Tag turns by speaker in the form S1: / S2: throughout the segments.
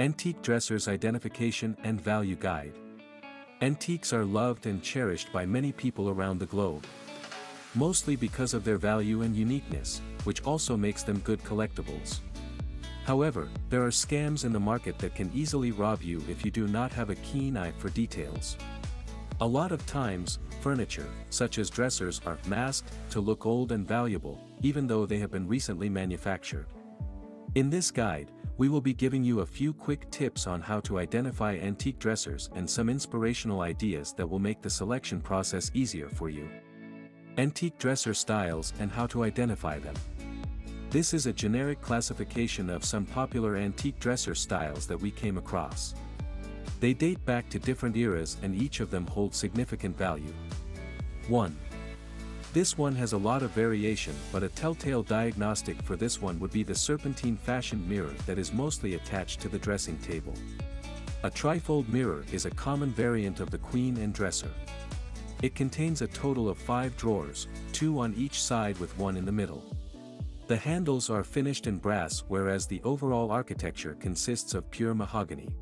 S1: Antique Dressers Identification and Value Guide. Antiques are loved and cherished by many people around the globe. Mostly because of their value and uniqueness, which also makes them good collectibles. However, there are scams in the market that can easily rob you if you do not have a keen eye for details. A lot of times, furniture, such as dressers are masked to look old and valuable, even though they have been recently manufactured. In this guide, we will be giving you a few quick tips on how to identify antique dressers and some inspirational ideas that will make the selection process easier for you. Antique dresser styles and how to identify them. This is a generic classification of some popular antique dresser styles that we came across. They date back to different eras and each of them holds significant value. 1. This one has a lot of variation but a telltale diagnostic for this one would be the serpentine fashioned mirror that is mostly attached to the dressing table. A trifold mirror is a common variant of the Queen Anne dresser. It contains a total of five drawers, two on each side with one in the middle. The handles are finished in brass whereas the overall architecture consists of pure mahogany.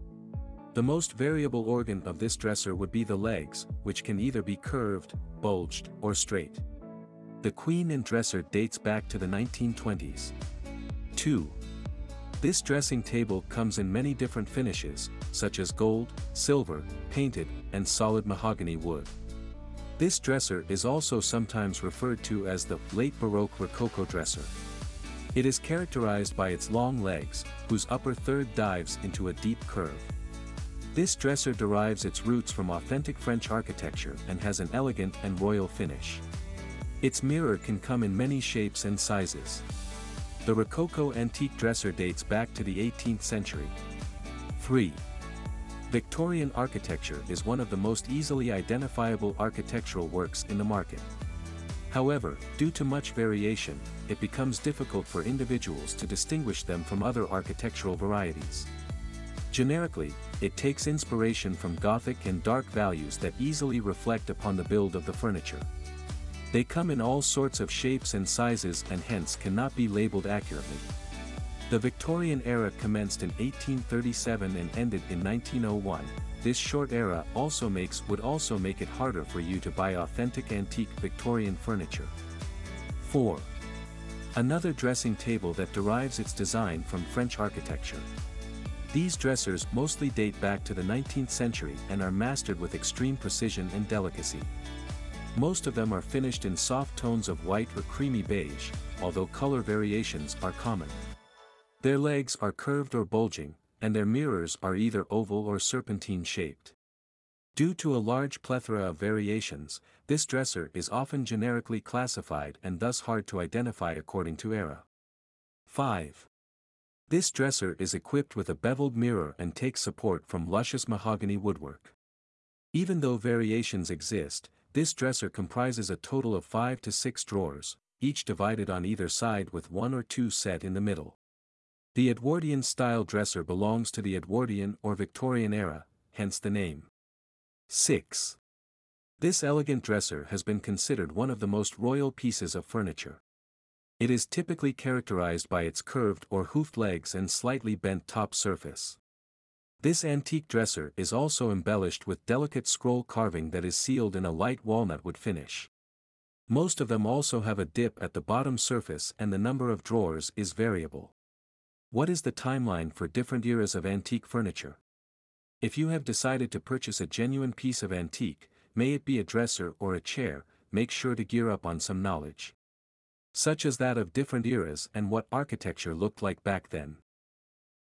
S1: The most variable organ of this dresser would be the legs, which can either be curved, bulged, or straight. The Queen Anne dresser dates back to the 1920s. 2. This dressing table comes in many different finishes, such as gold, silver, painted, and solid mahogany wood. This dresser is also sometimes referred to as the late Baroque Rococo dresser. It is characterized by its long legs, whose upper third dives into a deep curve. This dresser derives its roots from authentic French architecture and has an elegant and royal finish. Its mirror can come in many shapes and sizes. The Rococo antique dresser dates back to the 18th century. 3. Victorian architecture is one of the most easily identifiable architectural works in the market. However, due to much variation, it becomes difficult for individuals to distinguish them from other architectural varieties. Generically, it takes inspiration from Gothic and dark values that easily reflect upon the build of the furniture. They come in all sorts of shapes and sizes and hence cannot be labeled accurately. The Victorian era commenced in 1837 and ended in 1901. This short era also makes would also make it harder for you to buy authentic antique Victorian furniture. 4. Another dressing table that derives its design from French architecture. These dressers mostly date back to the 19th century and are mastered with extreme precision and delicacy. Most of them are finished in soft tones of white or creamy beige, although color variations are common. Their legs are curved or bulging, and their mirrors are either oval or serpentine shaped. Due to a large plethora of variations, this dresser is often generically classified and thus hard to identify according to era. 5. This dresser is equipped with a beveled mirror and takes support from luscious mahogany woodwork. Even though variations exist, this dresser comprises a total of 5 to 6 drawers, each divided on either side with one or two set in the middle. The Edwardian style dresser belongs to the Edwardian or Victorian era, hence the name. 6. This elegant dresser has been considered one of the most royal pieces of furniture. It is typically characterized by its curved or hoofed legs and slightly bent top surface. This antique dresser is also embellished with delicate scroll carving that is sealed in a light walnut wood finish. Most of them also have a dip at the bottom surface and the number of drawers is variable. What is the timeline for different eras of antique furniture? If you have decided to purchase a genuine piece of antique, may it be a dresser or a chair, make sure to gear up on some knowledge such as that of different eras and what architecture looked like back then.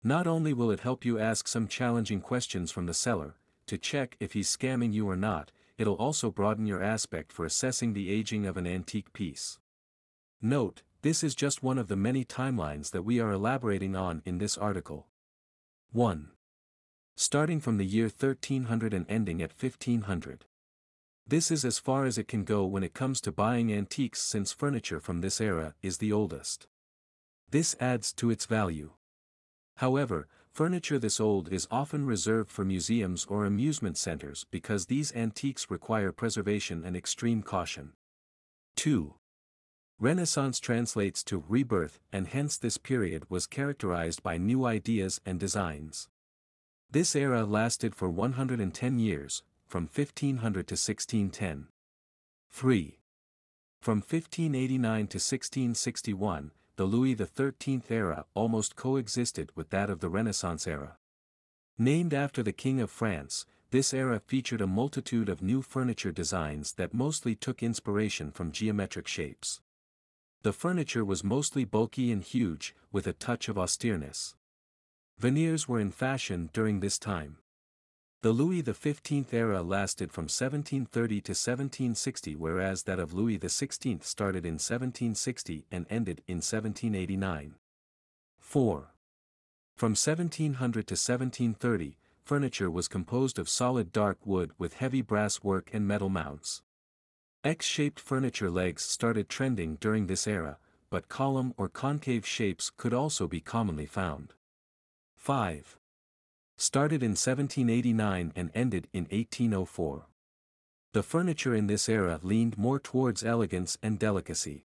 S1: Not only will it help you ask some challenging questions from the seller, to check if he's scamming you or not, it'll also broaden your aspect for assessing the aging of an antique piece. Note, this is just one of the many timelines that we are elaborating on in this article. 1. Starting from the year 1300 and ending at 1500. This is as far as it can go when it comes to buying antiques since furniture from this era is the oldest. This adds to its value. However, furniture this old is often reserved for museums or amusement centers because these antiques require preservation and extreme caution. 2. Renaissance translates to rebirth and hence this period was characterized by new ideas and designs. This era lasted for 110 years, from 1500 to 1610. 3. From 1589 to 1661, the Louis XIII era almost coexisted with that of the Renaissance era. Named after the King of France, this era featured a multitude of new furniture designs that mostly took inspiration from geometric shapes. The furniture was mostly bulky and huge, with a touch of austereness. Veneers were in fashion during this time. The Louis XV era lasted from 1730 to 1760 whereas that of Louis XVI started in 1760 and ended in 1789. 4. From 1700 to 1730, furniture was composed of solid dark wood with heavy brass work and metal mounts. X-shaped furniture legs started trending during this era, but column or concave shapes could also be commonly found. 5. Started in 1789 and ended in 1804. The furniture in this era leaned more towards elegance and delicacy.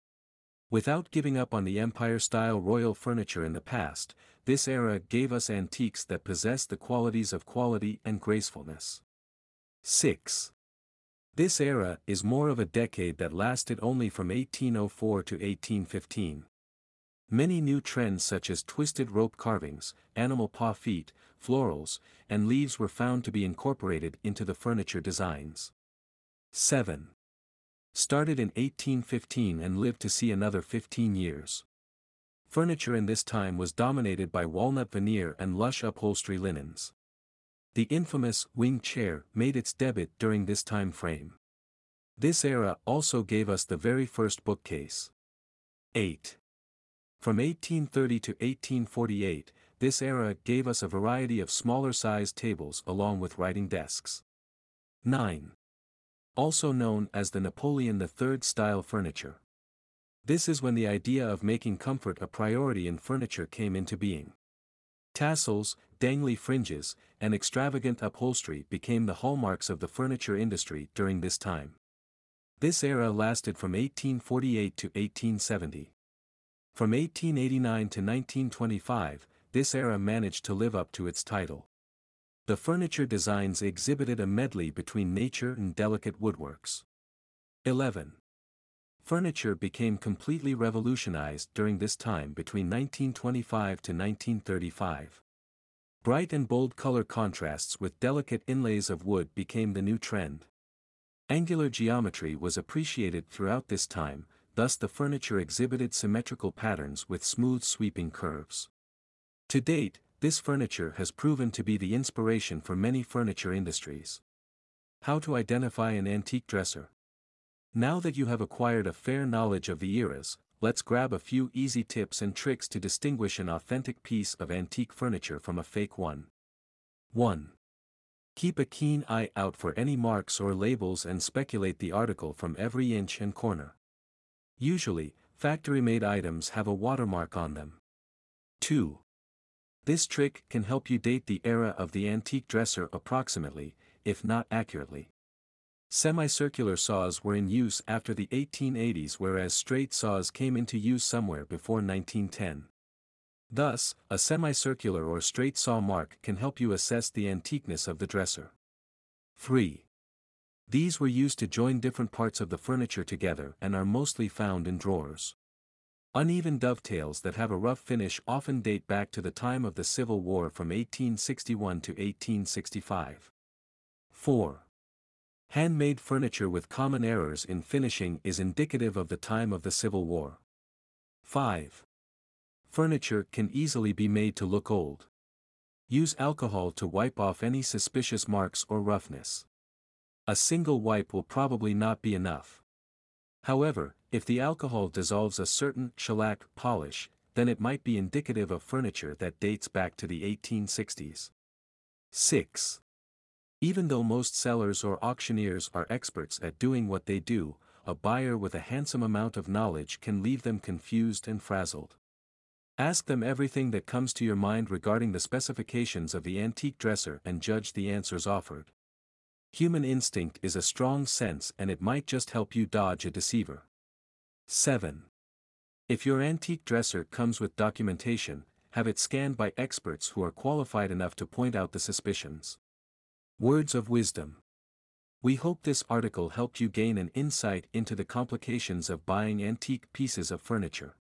S1: Without giving up on the Empire-style royal furniture in the past, this era gave us antiques that possess the qualities of quality and gracefulness. 6. This era is more of a decade that lasted only from 1804 to 1815. Many new trends such as twisted rope carvings, animal paw feet, florals, and leaves were found to be incorporated into the furniture designs. 7. Started in 1815 and lived to see another 15 years. Furniture in this time was dominated by walnut veneer and lush upholstery linens. The infamous wing chair made its debut during this time frame. This era also gave us the very first bookcase. 8. From 1830 to 1848, this era gave us a variety of smaller-sized tables along with writing desks. 9. Also known as the Napoleon III style furniture. This is when the idea of making comfort a priority in furniture came into being. Tassels, dangly fringes, and extravagant upholstery became the hallmarks of the furniture industry during this time. This era lasted from 1848 to 1870. From 1889 to 1925, this era managed to live up to its title. The furniture designs exhibited a medley between nature and delicate woodworks. 11. Furniture became completely revolutionized during this time between 1925 to 1935. Bright and bold color contrasts with delicate inlays of wood became the new trend. Angular geometry was appreciated throughout this time, thus the furniture exhibited symmetrical patterns with smooth sweeping curves. To date, this furniture has proven to be the inspiration for many furniture industries. How to identify an antique dresser? Now that you have acquired a fair knowledge of the eras, let's grab a few easy tips and tricks to distinguish an authentic piece of antique furniture from a fake one. 1. Keep a keen eye out for any marks or labels and speculate the article from every inch and corner. Usually, factory-made items have a watermark on them. 2. This trick can help you date the era of the antique dresser approximately, if not accurately. Semicircular saws were in use after the 1880s whereas straight saws came into use somewhere before 1910. Thus, a semicircular or straight saw mark can help you assess the antiqueness of the dresser. 3. These were used to join different parts of the furniture together and are mostly found in drawers. Uneven dovetails that have a rough finish often date back to the time of the Civil War from 1861 to 1865. 4. Handmade furniture with common errors in finishing is indicative of the time of the Civil War. 5. Furniture can easily be made to look old. Use alcohol to wipe off any suspicious marks or roughness. A single wipe will probably not be enough. However, if the alcohol dissolves a certain shellac polish, then it might be indicative of furniture that dates back to the 1860s. 6. Even though most sellers or auctioneers are experts at doing what they do, a buyer with a handsome amount of knowledge can leave them confused and frazzled. Ask them everything that comes to your mind regarding the specifications of the antique dresser and judge the answers offered. Human instinct is a strong sense and it might just help you dodge a deceiver. 7. If your antique dresser comes with documentation, have it scanned by experts who are qualified enough to point out the suspicions. Words of Wisdom We hope this article helped you gain an insight into the complications of buying antique pieces of furniture.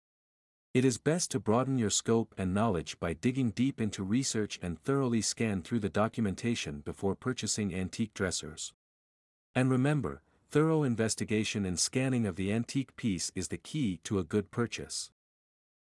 S1: It is best to broaden your scope and knowledge by digging deep into research and thoroughly scan through the documentation before purchasing antique dressers. And remember, thorough investigation and scanning of the antique piece is the key to a good purchase.